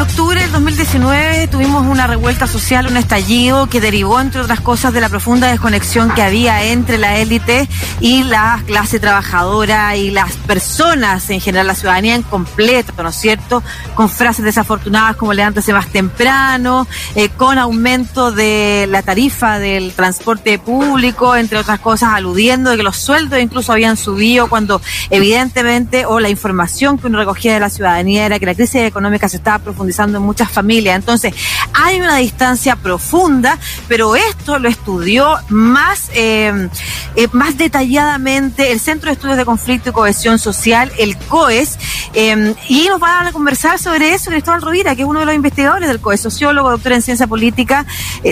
En octubre del 2019 tuvimos una revuelta social, un estallido que derivó, entre otras cosas, de la profunda desconexión que había entre la élite y la clase trabajadora y las personas en general, la ciudadanía en completo, ¿no es cierto? Con frases desafortunadas como levántese más temprano, eh, con aumento de la tarifa del transporte público, entre otras cosas, aludiendo de que los sueldos incluso habían subido cuando evidentemente o la información que uno recogía de la ciudadanía era que la crisis económica se estaba profundizando en muchas familias. Entonces, hay una distancia profunda, pero esto lo estudió más, eh, eh, más detalladamente el Centro de Estudios de Conflicto y Cohesión Social, el COES, eh, y nos van a conversar sobre eso Cristóbal Rovira, que es uno de los investigadores del COES, sociólogo, doctor en ciencia política,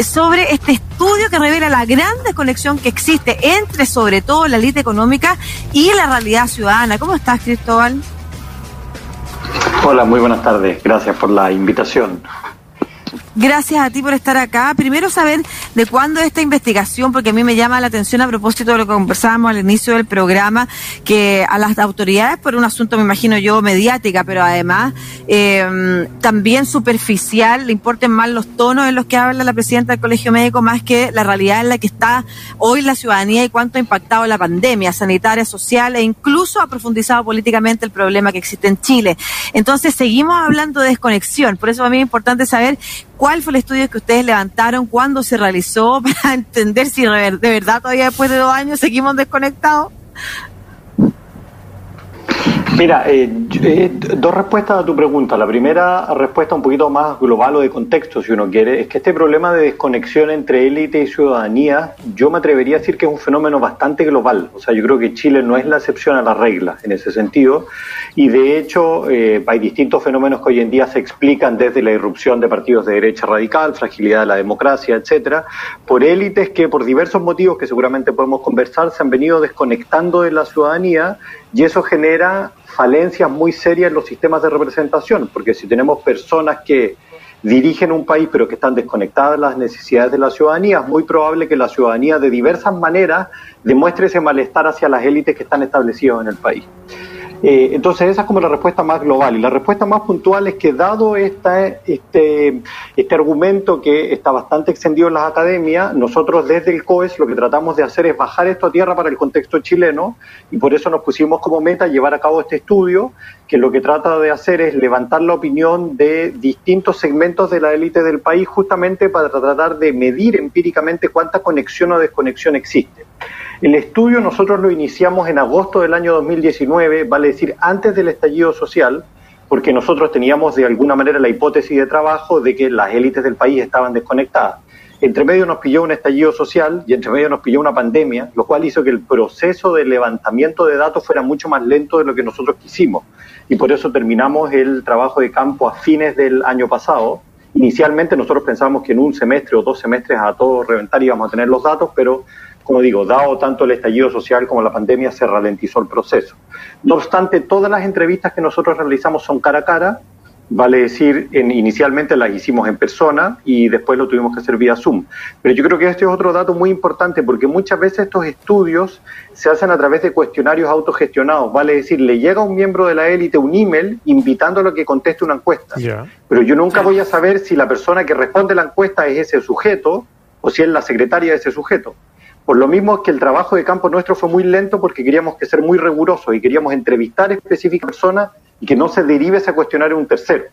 sobre este estudio que revela la gran desconexión que existe entre, sobre todo, la élite económica y la realidad ciudadana. ¿Cómo estás, Cristóbal? Hola, muy buenas tardes. Gracias por la invitación. Gracias a ti por estar acá. Primero saber de cuándo esta investigación, porque a mí me llama la atención a propósito de lo que conversábamos al inicio del programa, que a las autoridades, por un asunto, me imagino yo, mediática, pero además eh, también superficial, le importen más los tonos en los que habla la presidenta del Colegio Médico, más que la realidad en la que está hoy la ciudadanía y cuánto ha impactado la pandemia sanitaria, social e incluso ha profundizado políticamente el problema que existe en Chile. Entonces, seguimos hablando de desconexión. Por eso a mí es importante saber ¿Cuál fue el estudio que ustedes levantaron? ¿Cuándo se realizó? Para entender si de verdad todavía después de dos años seguimos desconectados. Mira, eh, eh, dos respuestas a tu pregunta. La primera respuesta un poquito más global o de contexto, si uno quiere, es que este problema de desconexión entre élite y ciudadanía, yo me atrevería a decir que es un fenómeno bastante global. O sea, yo creo que Chile no es la excepción a la regla en ese sentido. Y de hecho, eh, hay distintos fenómenos que hoy en día se explican desde la irrupción de partidos de derecha radical, fragilidad de la democracia, etcétera, por élites que por diversos motivos que seguramente podemos conversar se han venido desconectando de la ciudadanía y eso genera falencias muy serias en los sistemas de representación, porque si tenemos personas que dirigen un país pero que están desconectadas de las necesidades de la ciudadanía, es muy probable que la ciudadanía de diversas maneras demuestre ese malestar hacia las élites que están establecidas en el país. Eh, entonces esa es como la respuesta más global. Y la respuesta más puntual es que dado esta, este, este argumento que está bastante extendido en las academias, nosotros desde el COES lo que tratamos de hacer es bajar esto a tierra para el contexto chileno y por eso nos pusimos como meta llevar a cabo este estudio que lo que trata de hacer es levantar la opinión de distintos segmentos de la élite del país justamente para tratar de medir empíricamente cuánta conexión o desconexión existe. El estudio nosotros lo iniciamos en agosto del año 2019, vale decir, antes del estallido social, porque nosotros teníamos de alguna manera la hipótesis de trabajo de que las élites del país estaban desconectadas. Entre medio nos pilló un estallido social y entre medio nos pilló una pandemia, lo cual hizo que el proceso de levantamiento de datos fuera mucho más lento de lo que nosotros quisimos. Y por eso terminamos el trabajo de campo a fines del año pasado. Inicialmente nosotros pensábamos que en un semestre o dos semestres a todo reventar íbamos a tener los datos, pero como digo, dado tanto el estallido social como la pandemia, se ralentizó el proceso. No obstante, todas las entrevistas que nosotros realizamos son cara a cara, vale decir, en, inicialmente las hicimos en persona y después lo tuvimos que hacer vía Zoom. Pero yo creo que este es otro dato muy importante porque muchas veces estos estudios se hacen a través de cuestionarios autogestionados, vale decir, le llega a un miembro de la élite un email invitándolo a que conteste una encuesta. Pero yo nunca voy a saber si la persona que responde la encuesta es ese sujeto o si es la secretaria de ese sujeto. Por lo mismo es que el trabajo de campo nuestro fue muy lento porque queríamos que ser muy rigurosos y queríamos entrevistar específicas personas y que no se derive ese cuestionario un tercero.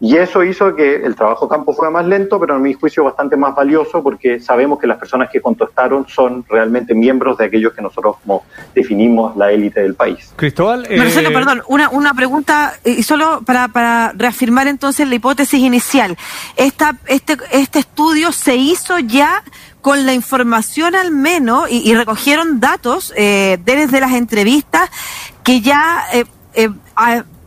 Y eso hizo que el trabajo de campo fuera más lento, pero a mi juicio bastante más valioso porque sabemos que las personas que contestaron son realmente miembros de aquellos que nosotros como definimos la élite del país. Cristóbal. Eh... Marcelo, perdón, una, una pregunta y solo para, para reafirmar entonces la hipótesis inicial. Esta, este, este estudio se hizo ya con la información al menos, y, recogieron datos eh, desde las entrevistas que ya, eh, eh,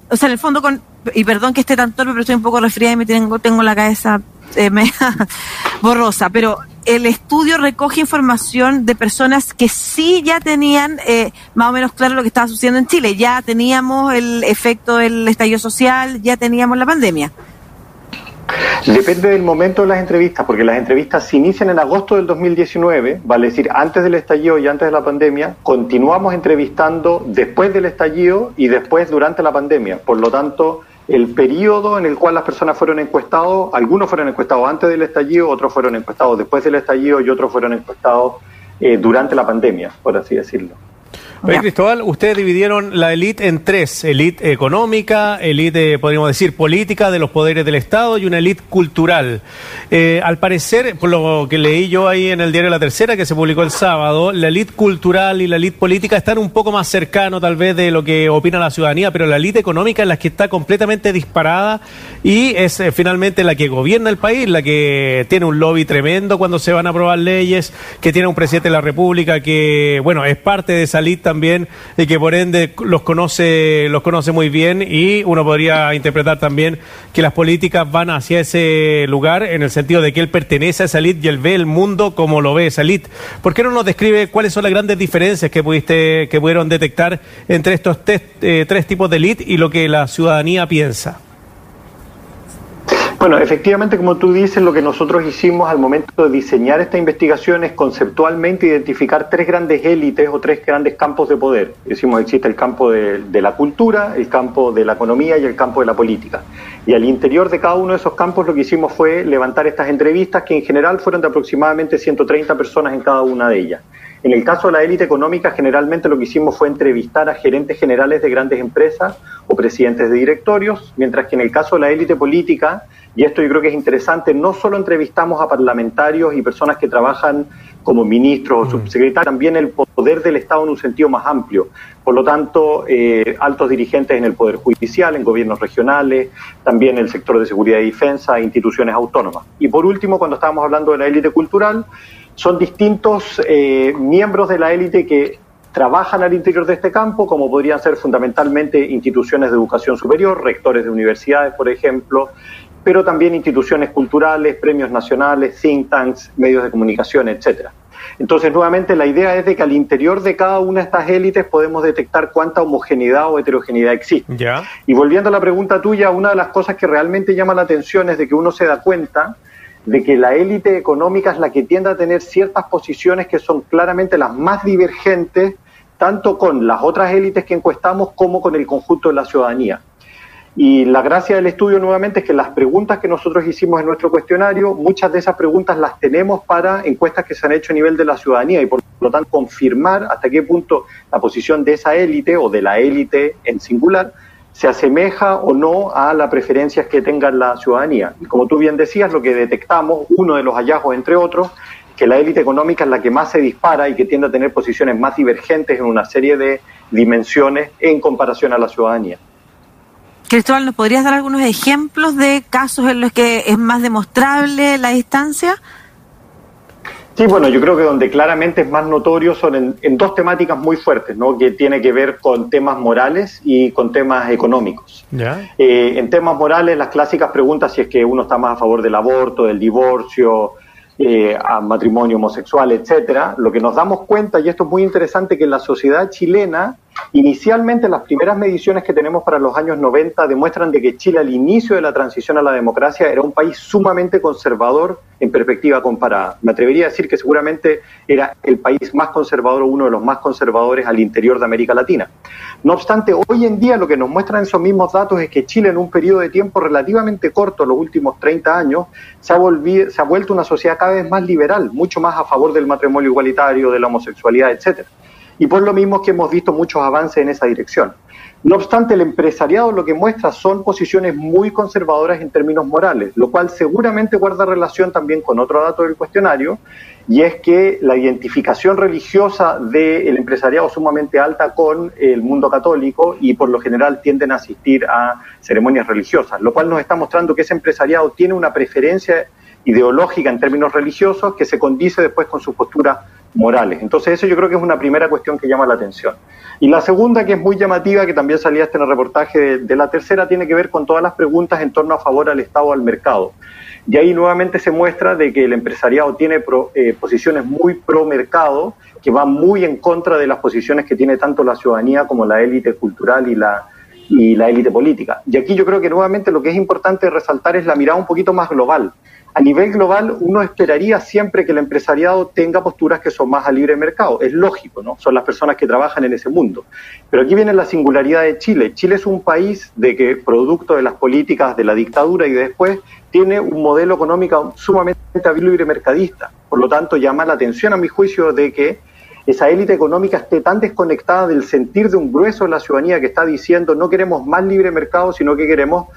o sea, en el fondo con, y perdón que esté tan torpe, pero estoy un poco resfriada y me tengo, tengo la cabeza eh, borrosa, pero el estudio recoge información de personas que sí ya tenían eh, más o menos claro lo que estaba sucediendo en Chile, ya teníamos el efecto del estallido social, ya teníamos la pandemia. Depende del momento de las entrevistas, porque las entrevistas se inician en agosto del 2019, vale decir, antes del estallido y antes de la pandemia, continuamos entrevistando después del estallido y después durante la pandemia. Por lo tanto, el periodo en el cual las personas fueron encuestados, algunos fueron encuestados antes del estallido, otros fueron encuestados después del estallido y otros fueron encuestados eh, durante la pandemia, por así decirlo. Oye, Cristóbal, ustedes dividieron la élite en tres, élite económica, élite, podríamos decir, política de los poderes del Estado y una élite cultural. Eh, al parecer, por lo que leí yo ahí en el diario La Tercera, que se publicó el sábado, la élite cultural y la élite política están un poco más cercanos tal vez de lo que opina la ciudadanía, pero la élite económica es la que está completamente disparada y es eh, finalmente la que gobierna el país, la que tiene un lobby tremendo cuando se van a aprobar leyes, que tiene un presidente de la República que, bueno, es parte de esa élite también y que por ende los conoce, los conoce muy bien y uno podría interpretar también que las políticas van hacia ese lugar en el sentido de que él pertenece a esa elite y él ve el mundo como lo ve esa elite. ¿Por qué no nos describe cuáles son las grandes diferencias que pudiste, que pudieron detectar entre estos eh, tres tipos de elite y lo que la ciudadanía piensa? Bueno, efectivamente, como tú dices, lo que nosotros hicimos al momento de diseñar esta investigación es conceptualmente identificar tres grandes élites o tres grandes campos de poder. Decimos, existe el campo de, la cultura, el campo de la economía y el campo de la política. Y al interior de cada uno de esos campos lo que hicimos fue levantar estas entrevistas que en general fueron de aproximadamente 130 personas en cada una de ellas. En el caso de la élite económica, generalmente lo que hicimos fue entrevistar a gerentes generales de grandes empresas o presidentes de directorios, mientras que en el caso de la élite política, y esto yo creo que es interesante, no solo entrevistamos a parlamentarios y personas que trabajan como ministros o mm. subsecretarios, también el poder del Estado en un sentido más amplio. Por lo tanto, eh, altos dirigentes en el Poder Judicial, en gobiernos regionales, también en el sector de seguridad y defensa, instituciones autónomas. Y por último, cuando estábamos hablando de la élite cultural, son distintos eh, miembros de la élite que trabajan al interior de este campo, como podrían ser fundamentalmente instituciones de educación superior, rectores de universidades, por ejemplo, pero también instituciones culturales, premios nacionales, think tanks, medios de comunicación, etcétera. Entonces, nuevamente, la idea es de que al interior de cada una de estas élites podemos detectar cuánta homogeneidad o heterogeneidad existe. Y volviendo a la pregunta tuya, una de las cosas que realmente llama la atención es de que uno se da cuenta de que la élite económica es la que tiende a tener ciertas posiciones que son claramente las más divergentes, tanto con las otras élites que encuestamos como con el conjunto de la ciudadanía. Y la gracia del estudio nuevamente es que las preguntas que nosotros hicimos en nuestro cuestionario, muchas de esas preguntas las tenemos para encuestas que se han hecho a nivel de la ciudadanía y por lo tanto confirmar hasta qué punto la posición de esa élite o de la élite en singular se asemeja o no a las preferencias que tenga la ciudadanía. Y como tú bien decías, lo que detectamos, uno de los hallazgos entre otros, que la élite económica es la que más se dispara y que tiende a tener posiciones más divergentes en una serie de dimensiones en comparación a la ciudadanía. Cristóbal, ¿nos podrías dar algunos ejemplos de casos en los que es más demostrable la distancia? Sí, bueno, yo creo que donde claramente es más notorio son en, dos temáticas muy fuertes, ¿no? Que tiene que ver con temas morales y con temas económicos. Eh, en temas morales, las clásicas preguntas si es que uno está más a favor del aborto, del divorcio, eh, a matrimonio homosexual, etcétera. Lo que nos damos cuenta, y esto es muy interesante, que en la sociedad chilena Inicialmente las primeras mediciones que tenemos para los años 90 demuestran de que Chile al inicio de la transición a la democracia era un país sumamente conservador en perspectiva comparada. Me atrevería a decir que seguramente era el país más conservador o uno de los más conservadores al interior de América Latina. No obstante, hoy en día lo que nos muestran esos mismos datos es que Chile en un periodo de tiempo relativamente corto, los últimos 30 años, se ha, se ha vuelto una sociedad cada vez más liberal, mucho más a favor del matrimonio igualitario, de la homosexualidad, etcétera y por lo mismo que hemos visto muchos avances en esa dirección. No obstante, el empresariado lo que muestra son posiciones muy conservadoras en términos morales, lo cual seguramente guarda relación también con otro dato del cuestionario, y es que la identificación religiosa del empresariado es sumamente alta con el mundo católico y por lo general tienden a asistir a ceremonias religiosas, lo cual nos está mostrando que ese empresariado tiene una preferencia ideológica en términos religiosos que se condice después con su postura morales. Entonces eso yo creo que es una primera cuestión que llama la atención. Y la segunda, que es muy llamativa, que también salía este en el reportaje de, la tercera, tiene que ver con todas las preguntas en torno a favor al Estado al mercado. Y ahí nuevamente se muestra de que el empresariado tiene eh, posiciones muy pro mercado, que van muy en contra de las posiciones que tiene tanto la ciudadanía como la élite cultural y la, y la élite política. Y aquí yo creo que nuevamente lo que es importante resaltar es la mirada un poquito más global. A nivel global, uno esperaría siempre que el empresariado tenga posturas que son más a libre mercado. Es lógico, ¿no? Son las personas que trabajan en ese mundo. Pero aquí viene la singularidad de Chile. Chile es un país de que, producto de las políticas de la dictadura y después, tiene un modelo económico sumamente libre mercadista. Por lo tanto, llama la atención, a mi juicio, de que esa élite económica esté tan desconectada del sentir de un grueso de la ciudadanía que está diciendo no queremos más libre mercado, sino que queremos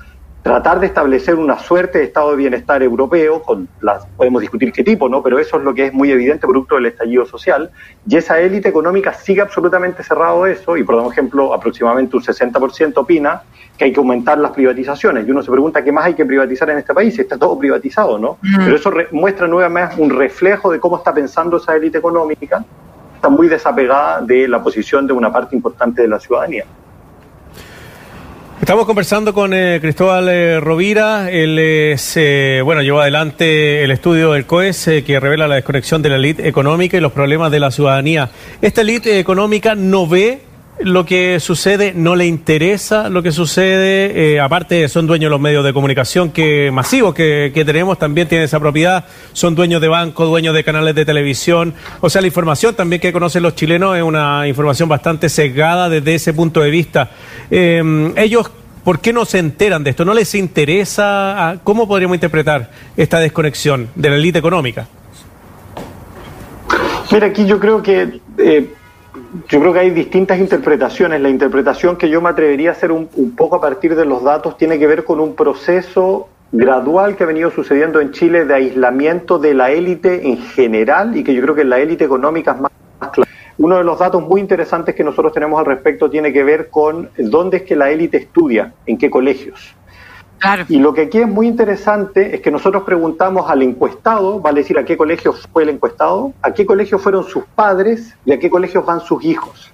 tratar de establecer una suerte de estado de bienestar europeo, con las, podemos discutir qué tipo, ¿no? pero eso es lo que es muy evidente producto del estallido social, y esa élite económica sigue absolutamente cerrado eso, y por ejemplo, aproximadamente un 60% opina que hay que aumentar las privatizaciones, y uno se pregunta qué más hay que privatizar en este país, está todo privatizado, ¿no? Pero eso muestra nuevamente un reflejo de cómo está pensando esa élite económica, está muy desapegada de la posición de una parte importante de la ciudadanía. Estamos conversando con eh, Cristóbal eh, Rovira. Él es, eh, bueno, llevó adelante el estudio del COES que revela la desconexión de la élite económica y los problemas de la ciudadanía. Esta élite económica no ve lo que sucede, no le interesa lo que sucede. aparte, son dueños de los medios de comunicación que masivos que, tenemos, también tienen esa propiedad. Son dueños de bancos, dueños de canales de televisión. O sea, la información también que conocen los chilenos es una información bastante sesgada desde ese punto de vista. ellos ¿Por qué no se enteran de esto? ¿No les interesa? ¿Cómo podríamos interpretar esta desconexión de la élite económica? Mira, aquí yo creo que eh, yo creo que hay distintas interpretaciones. La interpretación que yo me atrevería a hacer un, un, poco a partir de los datos tiene que ver con un proceso gradual que ha venido sucediendo en Chile de aislamiento de la élite en general y que yo creo que la élite económica es más uno de los datos muy interesantes que nosotros tenemos al respecto tiene que ver con dónde es que la élite estudia, en qué colegios. Y lo que aquí es muy interesante es que nosotros preguntamos al encuestado, vale decir a qué colegio fue el encuestado, a qué colegio fueron sus padres y a qué colegios van sus hijos.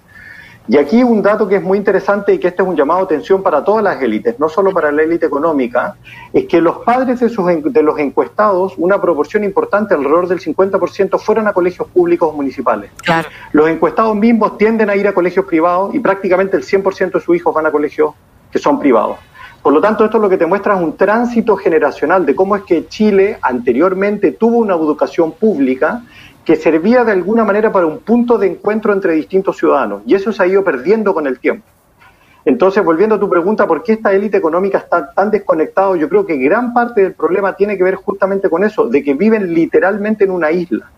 Y aquí un dato que es muy interesante y que este es un llamado de atención para todas las élites, no solo para la élite económica, es que los padres de, sus, de los encuestados, una proporción importante, alrededor del 50%, fueron a colegios públicos municipales. Claro. Los encuestados mismos tienden a ir a colegios privados y prácticamente el 100% de sus hijos van a colegios que son privados. Por lo tanto, esto lo que te muestra es un tránsito generacional de cómo es que Chile anteriormente tuvo una educación pública que servía de alguna manera para un punto de encuentro entre distintos ciudadanos. Y eso se ha ido perdiendo con el tiempo. Entonces, volviendo a tu pregunta, ¿por qué esta élite económica está tan desconectada? Yo creo que gran parte del problema tiene que ver justamente con eso, de que viven literalmente en una isla.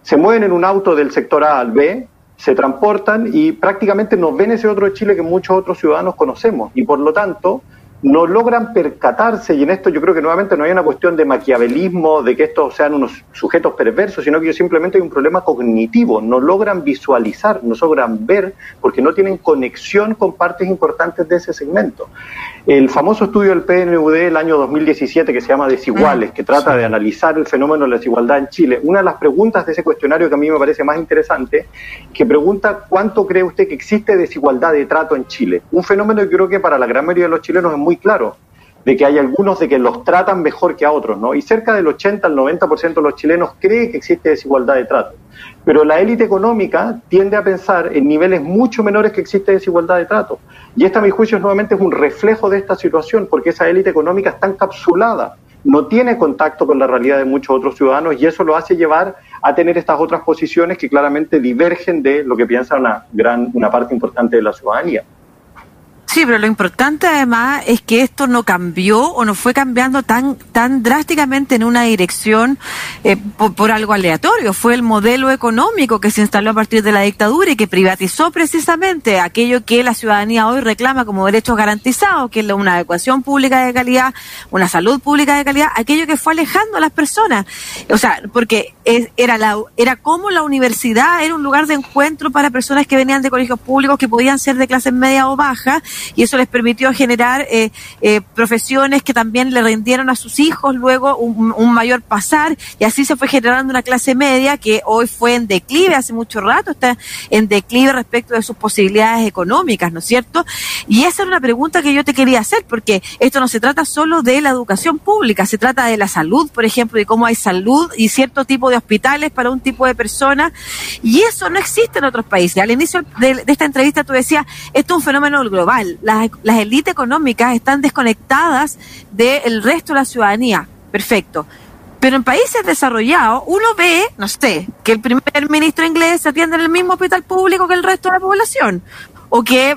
Se mueven en un auto del sector A al B, se transportan y prácticamente no ven ese otro Chile que muchos otros ciudadanos conocemos. Y por lo tanto, no logran percatarse, y en esto yo creo que nuevamente no hay una cuestión de maquiavelismo, de que estos sean unos sujetos perversos, sino que simplemente hay un problema cognitivo, no logran visualizar, no logran ver, porque no tienen conexión con partes importantes de ese segmento. El famoso estudio del PNUD del año 2017 que se llama Desiguales, que trata de analizar el fenómeno de la desigualdad en Chile, una de las preguntas de ese cuestionario que a mí me parece más interesante, que pregunta cuánto cree usted que existe desigualdad de trato en Chile. Un fenómeno que creo que para la gran mayoría de los chilenos es muy claro de que hay algunos de que los tratan mejor que a otros, ¿no? Y cerca del 80 al 90% de los chilenos cree que existe desigualdad de trato. Pero la élite económica tiende a pensar en niveles mucho menores que existe desigualdad de trato. Y esta, a mi juicio, nuevamente es un reflejo de esta situación, porque esa élite económica está encapsulada, no tiene contacto con la realidad de muchos otros ciudadanos y eso lo hace llevar a tener estas otras posiciones que claramente divergen de lo que piensa una gran, una parte importante de la ciudadanía. Sí, pero lo importante además es que esto no cambió o no fue cambiando tan tan drásticamente en una dirección eh, por, algo aleatorio. Fue el modelo económico que se instaló a partir de la dictadura y que privatizó precisamente aquello que la ciudadanía hoy reclama como derechos garantizados, que es una adecuación pública de calidad, una salud pública de calidad, aquello que fue alejando a las personas. O sea, porque era la era como la universidad era un lugar de encuentro para personas que venían de colegios públicos que podían ser de clase media o baja y eso les permitió generar eh, eh, profesiones que también le rindieron a sus hijos luego un, mayor pasar y así se fue generando una clase media que hoy fue en declive hace mucho rato, está en declive respecto de sus posibilidades económicas, ¿no es cierto? Y esa era una pregunta que yo te quería hacer porque esto no se trata solo de la educación pública, se trata de la salud, por ejemplo, de cómo hay salud y cierto tipo de de hospitales para un tipo de personas, y eso no existe en otros países. Al inicio de, esta entrevista tú decías, esto es un fenómeno global, las, las élites económicas están desconectadas del resto de la ciudadanía. Perfecto. Pero en países desarrollados, uno ve, no sé, que el primer ministro inglés se atiende en el mismo hospital público que el resto de la población. O que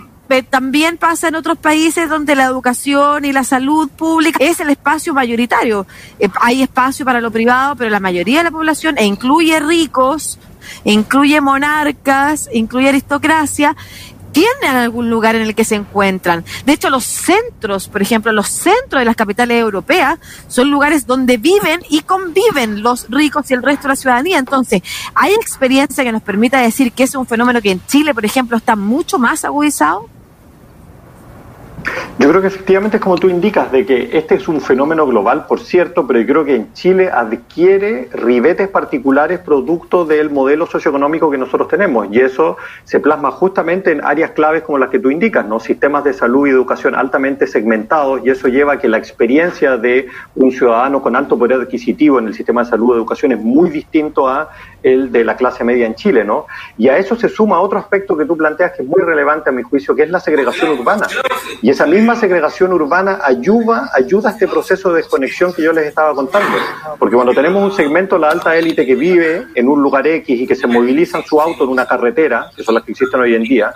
también pasa en otros países donde la educación y la salud pública es el espacio mayoritario. Eh, hay espacio para lo privado, pero la mayoría de la población, e incluye ricos, incluye monarcas, incluye aristocracia, tienen algún lugar en el que se encuentran. De hecho, los centros, por ejemplo, los centros de las capitales europeas son lugares donde viven y conviven los ricos y el resto de la ciudadanía. Entonces, ¿hay experiencia que nos permita decir que es un fenómeno que en Chile, por ejemplo, está mucho más agudizado? Yo creo que efectivamente es como tú indicas, de que este es un fenómeno global, por cierto, pero yo creo que en Chile adquiere ribetes particulares producto del modelo socioeconómico que nosotros tenemos y eso se plasma justamente en áreas claves como las que tú indicas, ¿no? Sistemas de salud y educación altamente segmentados y eso lleva a que la experiencia de un ciudadano con alto poder adquisitivo en el sistema de salud y educación es muy distinto a el de la clase media en Chile, ¿no? Y a eso se suma otro aspecto que tú planteas que es muy relevante a mi juicio, que es la segregación urbana. Y esa misma segregación urbana ayuda, ayuda a este proceso de desconexión que yo les estaba contando. Porque cuando tenemos un segmento de la alta élite que vive en un lugar X y que se moviliza en su auto en una carretera, que son las que existen hoy en día,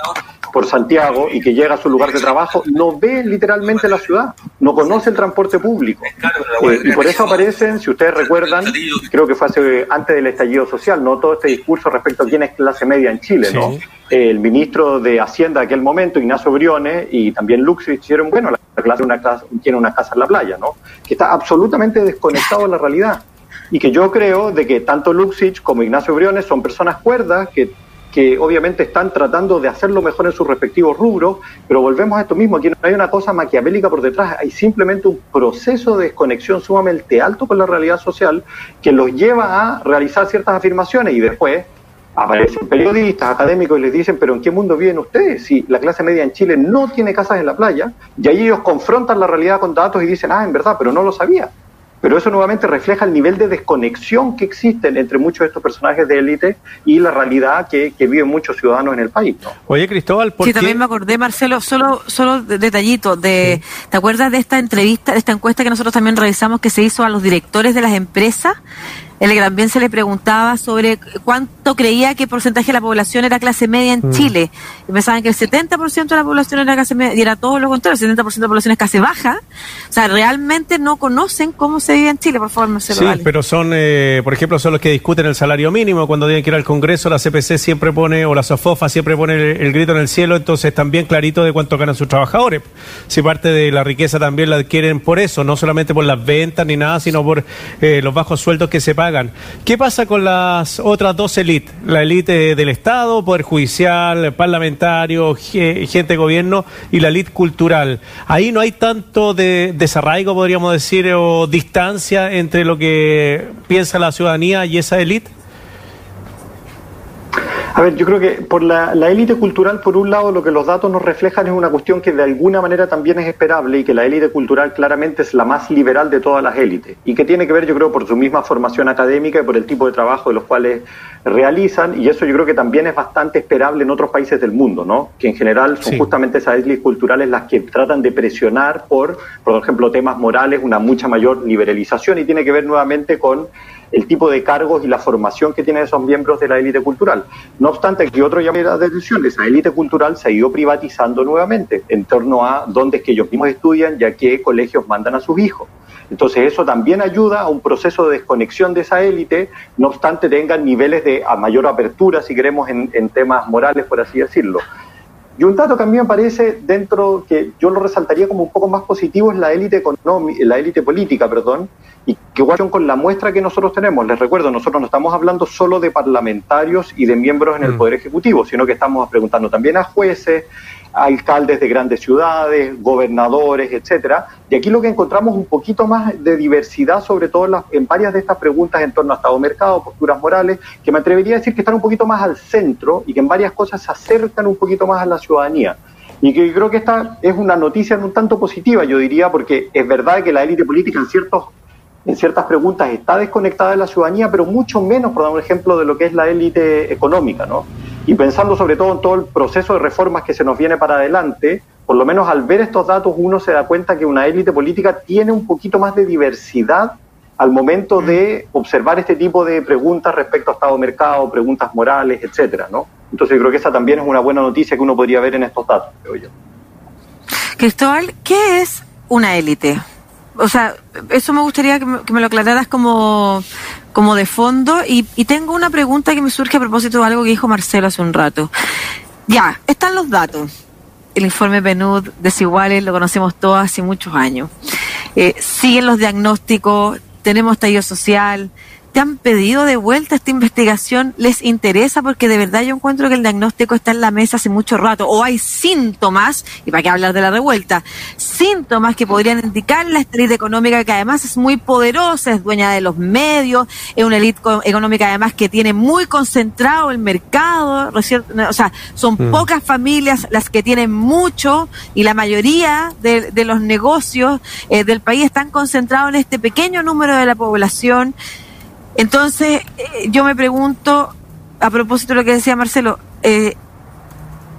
por Santiago y que llega a su lugar de trabajo, no ve literalmente la ciudad, no conoce el transporte público. Eh, y por eso aparecen, si ustedes recuerdan, creo que fue hace, antes del estallido social, ¿no? Todo este discurso respecto a quién es clase media en Chile, ¿no? el ministro de Hacienda de aquel momento, Ignacio Briones, y también Lux hicieron, bueno, la clase una casa, tiene una casa en la playa, ¿no? Que está absolutamente desconectado de la realidad. Y que yo creo de que tanto Luxich como Ignacio Briones son personas cuerdas que que obviamente están tratando de hacerlo mejor en sus respectivos rubros, pero volvemos a esto mismo, aquí no hay una cosa maquiavélica por detrás, hay simplemente un proceso de desconexión sumamente alto con la realidad social que los lleva a realizar ciertas afirmaciones y después aparecen periodistas, académicos y les dicen, pero ¿en qué mundo viven ustedes? Si la clase media en Chile no tiene casas en la playa, y ahí ellos confrontan la realidad con datos y dicen, ah, en verdad, pero no lo sabía. Pero eso nuevamente refleja el nivel de desconexión que existe entre muchos de estos personajes de élite y la realidad que, viven muchos ciudadanos en el país. Oye, Cristóbal, ¿por Sí, también me acordé, Marcelo, solo, solo detallito, de, ¿te acuerdas de esta entrevista, de esta encuesta que nosotros también realizamos que se hizo a los directores de las empresas? El que también se le preguntaba sobre cuánto creía que porcentaje de la población era clase media en mm. Chile. Y pensaban que el 70% de la población era clase media, y era todo lo contrario, el 70% de la población es clase baja. O sea, realmente no conocen cómo se vive en Chile, por favor, Marcelo. Sí, pero son, eh, por ejemplo, son los que discuten el salario mínimo. Cuando tienen que ir al Congreso, la CPC siempre pone, o la SOFOFA siempre pone el, grito en el cielo, entonces bien clarito de cuánto ganan sus trabajadores. Si parte de la riqueza también la adquieren por eso, no solamente por las ventas ni nada, sino por eh, los bajos sueldos que se pagan ¿Qué pasa con las otras dos élites? La élite del Estado, Poder Judicial, Parlamentario, gente de gobierno y la élite cultural. Ahí no hay tanto de desarraigo, podríamos decir, o distancia entre lo que piensa la ciudadanía y esa élite. A ver, yo creo que por la, élite cultural, por un lado, lo que los datos nos reflejan es una cuestión que de alguna manera también es esperable y que la élite cultural claramente es la más liberal de todas las élites y que tiene que ver, yo creo, por su misma formación académica y por el tipo de trabajo de los cuales realizan y eso yo creo que también es bastante esperable en otros países del mundo, ¿no? Que en general son justamente esas élites culturales las que tratan de presionar por, por ejemplo, temas morales, una mucha mayor liberalización y tiene que ver nuevamente con el tipo de cargos y la formación que tienen esos miembros de la élite cultural. No obstante, que otro llame la atención, esa élite cultural se ha ido privatizando nuevamente en torno a dónde es que ellos mismos estudian ya que colegios mandan a sus hijos. Entonces eso también ayuda a un proceso de desconexión de esa élite, no obstante tengan niveles de a mayor apertura, si queremos, en, temas morales, por así decirlo. Y un dato que a mí me parece dentro, que yo lo resaltaría como un poco más positivo, es la élite la élite política, perdón, y que igual con la muestra que nosotros tenemos, les recuerdo, nosotros no estamos hablando solo de parlamentarios y de miembros en el mm. Poder Ejecutivo, sino que estamos preguntando también a jueces, alcaldes de grandes ciudades, gobernadores, etcétera. Y aquí lo que encontramos un poquito más de diversidad, sobre todo en, en varias de estas preguntas en torno a Estado Mercado, posturas morales, que me atrevería a decir que están un poquito más al centro y que en varias cosas se acercan un poquito más a la ciudadanía. Y que creo que esta es una noticia un tanto positiva, yo diría, porque es verdad que la élite política en ciertos en ciertas preguntas está desconectada de la ciudadanía, pero mucho menos, por dar un ejemplo, de lo que es la élite económica, ¿no? Y pensando sobre todo en todo el proceso de reformas que se nos viene para adelante, por lo menos al ver estos datos uno se da cuenta que una élite política tiene un poquito más de diversidad al momento de observar este tipo de preguntas respecto a estado de mercado, preguntas morales, etcétera, ¿no? Entonces creo que esa también es una buena noticia que uno podría ver en estos datos, creo yo. Cristóbal, ¿qué es una élite? O sea, eso me gustaría que me, lo aclararas como, como de fondo. Y, y, tengo una pregunta que me surge a propósito de algo que dijo Marcelo hace un rato. Ya, están los datos. El informe PNUD desiguales lo conocemos todos hace muchos años. Eh, siguen los diagnósticos, tenemos tallo social, te han pedido de vuelta esta investigación, les interesa porque de verdad yo encuentro que el diagnóstico está en la mesa hace mucho rato o hay síntomas, y para qué hablar de la revuelta, síntomas que podrían indicar la élite económica que además es muy poderosa, es dueña de los medios, es una élite económica además que tiene muy concentrado el mercado, o sea, son mm. pocas familias las que tienen mucho y la mayoría de, los negocios eh, del país están concentrados en este pequeño número de la población. Entonces, eh, yo me pregunto, a propósito de lo que decía Marcelo, eh,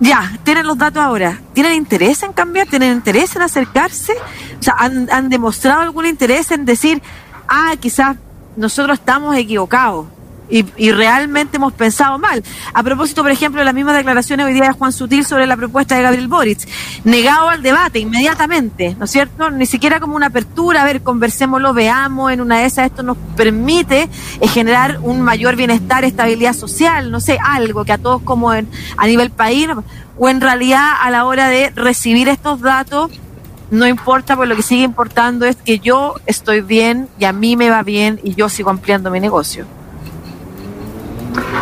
ya, tienen los datos ahora, ¿tienen interés en cambiar? ¿Tienen interés en acercarse? O sea, ¿han, han demostrado algún interés en decir, ah, quizás nosotros estamos equivocados? Y, realmente hemos pensado mal. A propósito, por ejemplo, las mismas declaraciones hoy día de Juan Sutil sobre la propuesta de Gabriel Boric, negado al debate inmediatamente, ¿no es cierto? Ni siquiera como una apertura, a ver, conversémoslo, veamos, en una de esas esto nos permite eh, generar un mayor bienestar, estabilidad social, no sé, algo que a todos como en, a nivel país, o en realidad a la hora de recibir estos datos no importa, porque lo que sigue importando es que yo estoy bien y a mí me va bien y yo sigo ampliando mi negocio.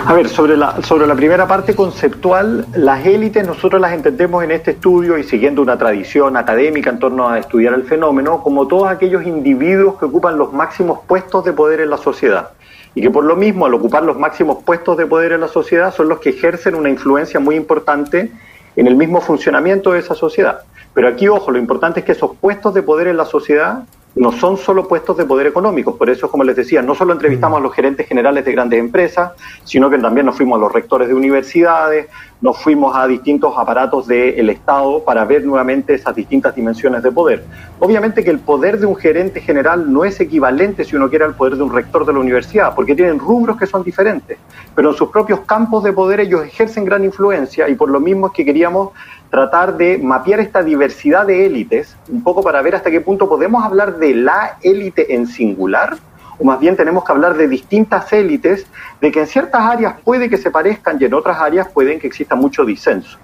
A ver, sobre la, sobre la primera parte conceptual, las élites nosotros las entendemos en este estudio y siguiendo una tradición académica en torno a estudiar el fenómeno como todos aquellos individuos que ocupan los máximos puestos de poder en la sociedad y que por lo mismo al ocupar los máximos puestos de poder en la sociedad son los que ejercen una influencia muy importante en el mismo funcionamiento de esa sociedad. Pero aquí, ojo, lo importante es que esos puestos de poder en la sociedad no son solo puestos de poder económicos, por eso, como les decía, no solo entrevistamos a los gerentes generales de grandes empresas, sino que también nos fuimos a los rectores de universidades, nos fuimos a distintos aparatos del Estado para ver nuevamente esas distintas dimensiones de poder. Obviamente que el poder de un gerente general no es equivalente, si uno quiere, al poder de un rector de la universidad, porque tienen rubros que son diferentes, pero en sus propios campos de poder ellos ejercen gran influencia y por lo mismo es que queríamos tratar de mapear esta diversidad de élites, un poco para ver hasta qué punto podemos hablar de la élite en singular, o más bien tenemos que hablar de distintas élites, de que en ciertas áreas puede que se parezcan y en otras áreas pueden que exista mucho disenso.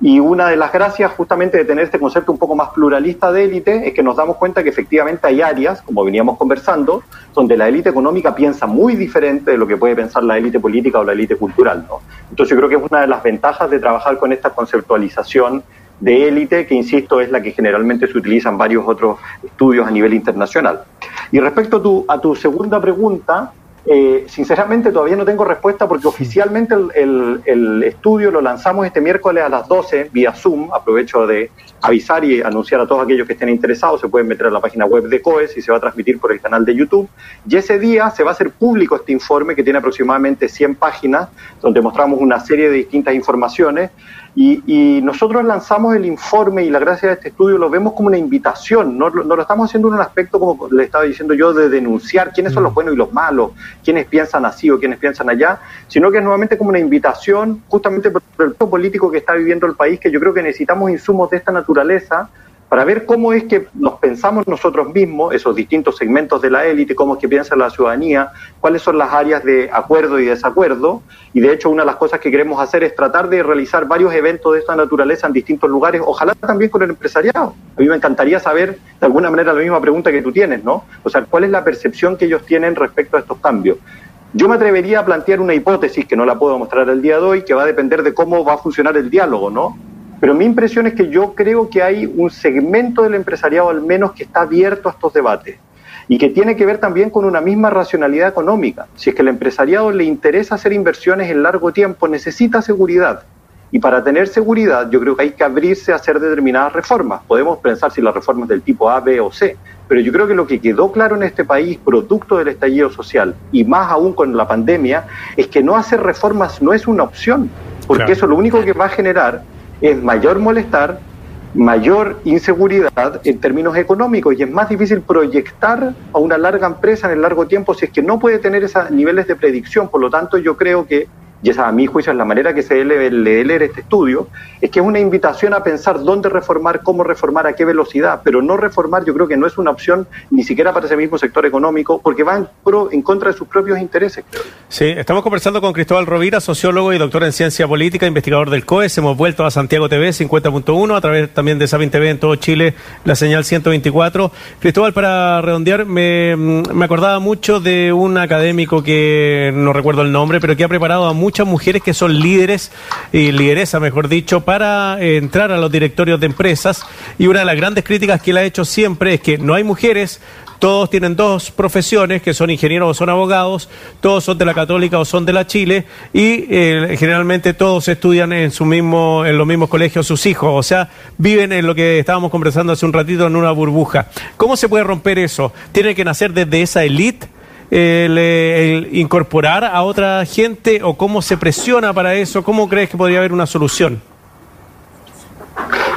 Y una de las gracias justamente de tener este concepto un poco más pluralista de élite es que nos damos cuenta que efectivamente hay áreas, como veníamos conversando, donde la élite económica piensa muy diferente de lo que puede pensar la élite política o la élite cultural. ¿no? Entonces yo creo que es una de las ventajas de trabajar con esta conceptualización de élite, que insisto es la que generalmente se utiliza en varios otros estudios a nivel internacional. Y respecto a tu, a tu segunda pregunta, eh, sinceramente todavía no tengo respuesta porque oficialmente el, estudio lo lanzamos este miércoles a las 12 vía Zoom. Aprovecho de avisar y anunciar a todos aquellos que estén interesados, se pueden meter a la página web de COES y se va a transmitir por el canal de YouTube. Y ese día se va a hacer público este informe que tiene aproximadamente 100 páginas, donde mostramos una serie de distintas informaciones y, nosotros lanzamos el informe y la gracia de este estudio lo vemos como una invitación, no, lo estamos haciendo en un aspecto, como le estaba diciendo yo, de denunciar quiénes son los mm. buenos y los malos, quiénes piensan así o quiénes piensan allá, sino que es nuevamente como una invitación justamente por el político que está viviendo el país, que yo creo que necesitamos insumos de esta naturaleza para ver cómo es que nos pensamos nosotros mismos, esos distintos segmentos de la élite, cómo es que piensa la ciudadanía, cuáles son las áreas de acuerdo y desacuerdo. Y de hecho, una de las cosas que queremos hacer es tratar de realizar varios eventos de esta naturaleza en distintos lugares, ojalá también con el empresariado. A mí me encantaría saber, de alguna manera, la misma pregunta que tú tienes, ¿no? O sea, ¿cuál es la percepción que ellos tienen respecto a estos cambios? Yo me atrevería a plantear una hipótesis que no la puedo mostrar el día de hoy, que va a depender de cómo va a funcionar el diálogo, ¿no? Pero mi impresión es que yo creo que hay un segmento del empresariado al menos que está abierto a estos debates y que tiene que ver también con una misma racionalidad económica. Si es que el empresariado le interesa hacer inversiones en largo tiempo, necesita seguridad. Y para tener seguridad, yo creo que hay que abrirse a hacer determinadas reformas. Podemos pensar si las reformas del tipo A, B o C, pero yo creo que lo que quedó claro en este país, producto del estallido social, y más aún con la pandemia, es que no hacer reformas no es una opción, porque eso lo único que va a generar es mayor molestar, mayor inseguridad en términos económicos y es más difícil proyectar a una larga empresa en el largo tiempo si es que no puede tener esos niveles de predicción. Por lo tanto, yo creo que y esa a mi juicio es la manera que se debe leer este estudio, es que es una invitación a pensar dónde reformar, cómo reformar, a qué velocidad, pero no reformar yo creo que no es una opción ni siquiera para ese mismo sector económico, porque va en, pro, en contra de sus propios intereses. Sí, estamos conversando con Cristóbal Rovira, sociólogo y doctor en ciencia política, investigador del COES. Hemos vuelto a Santiago TV 50.1, a través también de Sabin TV en todo Chile, la señal 124. Cristóbal, para redondear, me, me acordaba mucho de un académico que no recuerdo el nombre, pero que ha preparado a muchas mujeres que son líderes y lideresa, mejor dicho, para eh, entrar a los directorios de empresas. Y una de las grandes críticas que él ha hecho siempre es que no hay mujeres, todos tienen dos profesiones, que son ingenieros o son abogados, todos son de la católica o son de la Chile, y eh, generalmente todos estudian en su mismo, en los mismos colegios sus hijos, o sea, viven en lo que estábamos conversando hace un ratito en una burbuja. ¿Cómo se puede romper eso? ¿Tiene que nacer desde esa élite? El, incorporar a otra gente o cómo se presiona para eso? ¿Cómo crees que podría haber una solución?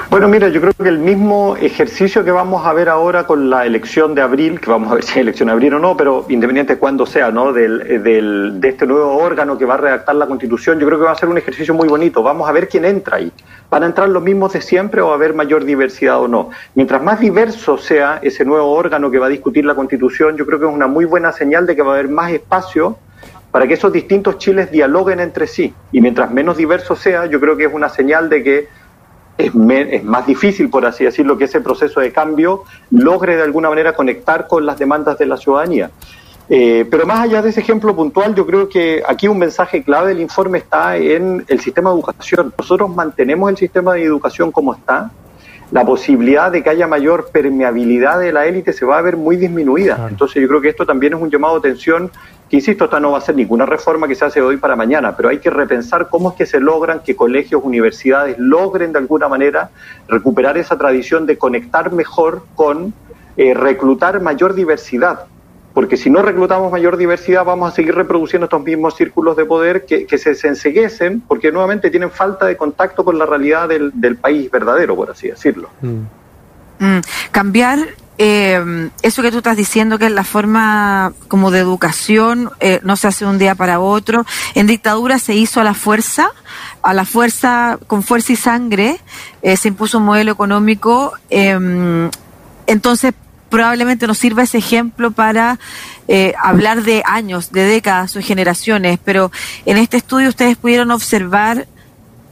Bueno, mira, yo creo que el mismo ejercicio que vamos a ver ahora con la elección de abril, que vamos a ver si hay elección de abril o no, pero independiente de cuándo sea, ¿no? Del, del, de este nuevo órgano que va a redactar la Constitución, yo creo que va a ser un ejercicio muy bonito. Vamos a ver quién entra ahí. ¿Van a entrar los mismos de siempre o va a haber mayor diversidad o no? Mientras más diverso sea ese nuevo órgano que va a discutir la Constitución, yo creo que es una muy buena señal de que va a haber más espacio para que esos distintos chiles dialoguen entre sí. Y mientras menos diverso sea, yo creo que es una señal de que es, más difícil, por así decirlo, que ese proceso de cambio logre de alguna manera conectar con las demandas de la ciudadanía. Eh, pero más allá de ese ejemplo puntual, yo creo que aquí un mensaje clave del informe está en el sistema de educación. Nosotros mantenemos el sistema de educación como está, la posibilidad de que haya mayor permeabilidad de la élite se va a ver muy disminuida. Entonces yo creo que esto también es un llamado de atención que insisto, esta no va a ser ninguna reforma que se hace de hoy para mañana, pero hay que repensar cómo es que se logran que colegios, universidades logren de alguna manera recuperar esa tradición de conectar mejor con eh, reclutar mayor diversidad. Porque si no reclutamos mayor diversidad, vamos a seguir reproduciendo estos mismos círculos de poder que, se, enseguecen porque nuevamente tienen falta de contacto con la realidad del, país verdadero, por así decirlo. Mm. Mm. Cambiar eh, eso que tú estás diciendo que es la forma como de educación eh, no se hace de un día para otro. En dictadura se hizo a la fuerza, a la fuerza, con fuerza y sangre, eh, se impuso un modelo económico. Em, entonces, probablemente nos sirva ese ejemplo para eh, hablar de años, de décadas o generaciones, pero en este estudio ustedes pudieron observar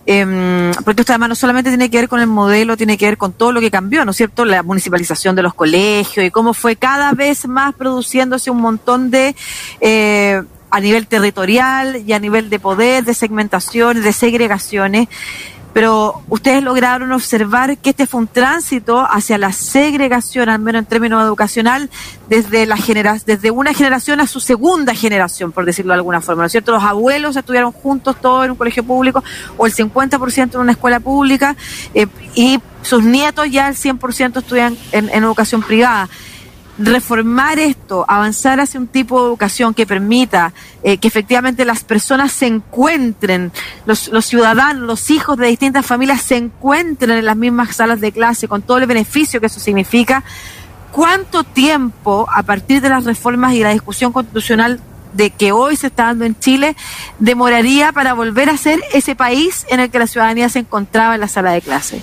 eh, porque esto además no solamente tiene que ver con el modelo, tiene que ver con todo lo que cambió, ¿no es cierto? La municipalización de los colegios y cómo fue cada vez más produciéndose un montón de... Eh, a nivel territorial y a nivel de poder, de segmentaciones, de segregaciones pero ustedes lograron observar que este fue un tránsito hacia la segregación, al menos en términos educacional, desde, la genera desde una generación a su segunda generación, por decirlo de alguna forma, ¿no es cierto? Los abuelos estuvieron juntos todos en un colegio público o el 50% en una escuela pública eh, y sus nietos ya el 100% estudian en educación privada reformar esto, avanzar hacia un tipo de educación que permita eh, que efectivamente las personas se encuentren, los, los, ciudadanos, los hijos de distintas familias se encuentren en las mismas salas de clase con todo el beneficio que eso significa, ¿cuánto tiempo a partir de las reformas y la discusión constitucional de que hoy se está dando en Chile demoraría para volver a ser ese país en el que la ciudadanía se encontraba en la sala de clase?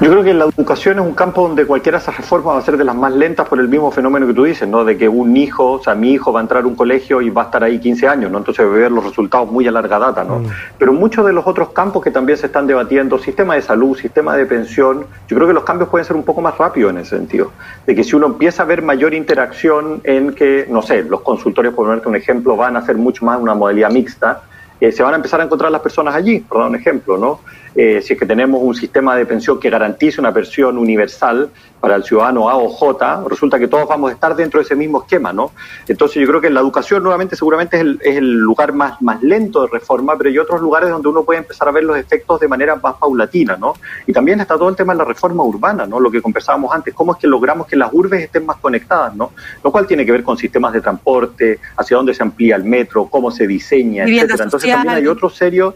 Yo creo que la educación es un campo donde cualquiera de esas reformas va a ser de las más lentas por el mismo fenómeno que tú dices, ¿no? De que un hijo, o sea, mi hijo va a entrar a un colegio y va a estar ahí 15 años, ¿no? Entonces va a ver los resultados muy a larga data, ¿no? Mm. Pero muchos de los otros campos que también se están debatiendo, sistema de salud, sistema de pensión, yo creo que los cambios pueden ser un poco más rápidos en ese sentido. De que si uno empieza a ver mayor interacción en que, no sé, los consultorios, por ponerte un ejemplo, van a ser mucho más una modalidad mixta, eh, se van a empezar a encontrar las personas allí, por dar un ejemplo, ¿no? Eh, si es que tenemos un sistema de pensión que garantice una pensión universal para el ciudadano A o J, resulta que todos vamos a estar dentro de ese mismo esquema, ¿no? Entonces yo creo que la educación nuevamente seguramente es el, es el lugar más, más lento de reforma, pero hay otros lugares donde uno puede empezar a ver los efectos de manera más paulatina, ¿no? Y también está todo el tema de la reforma urbana, ¿no? Lo que conversábamos antes, cómo es que logramos que las urbes estén más conectadas, ¿no? Lo cual tiene que ver con sistemas de transporte, hacia dónde se amplía el metro, cómo se diseña, etcétera. Entonces también hay otros serios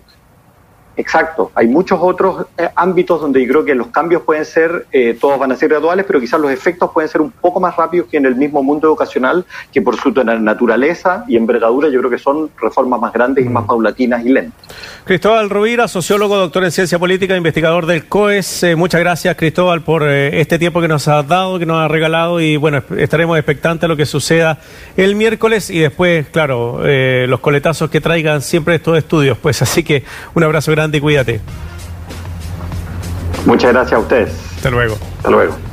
Exacto, hay muchos otros eh, ámbitos donde yo creo que los cambios pueden ser, eh, todos van a ser graduales, pero quizás los efectos pueden ser un poco más rápidos que en el mismo mundo educacional, que por su naturaleza y envergadura yo creo que son reformas más grandes y más mm. paulatinas y lentas. Cristóbal Rovira, sociólogo, doctor en ciencia política, investigador del COES. Eh, muchas gracias, Cristóbal, por este tiempo que nos has dado, que nos has regalado y bueno, estaremos expectantes a lo que suceda el miércoles y después, claro, los coletazos que traigan siempre estos estudios. Pues así que un abrazo grande y cuídate. Muchas gracias a ustedes. Hasta luego. Hasta luego.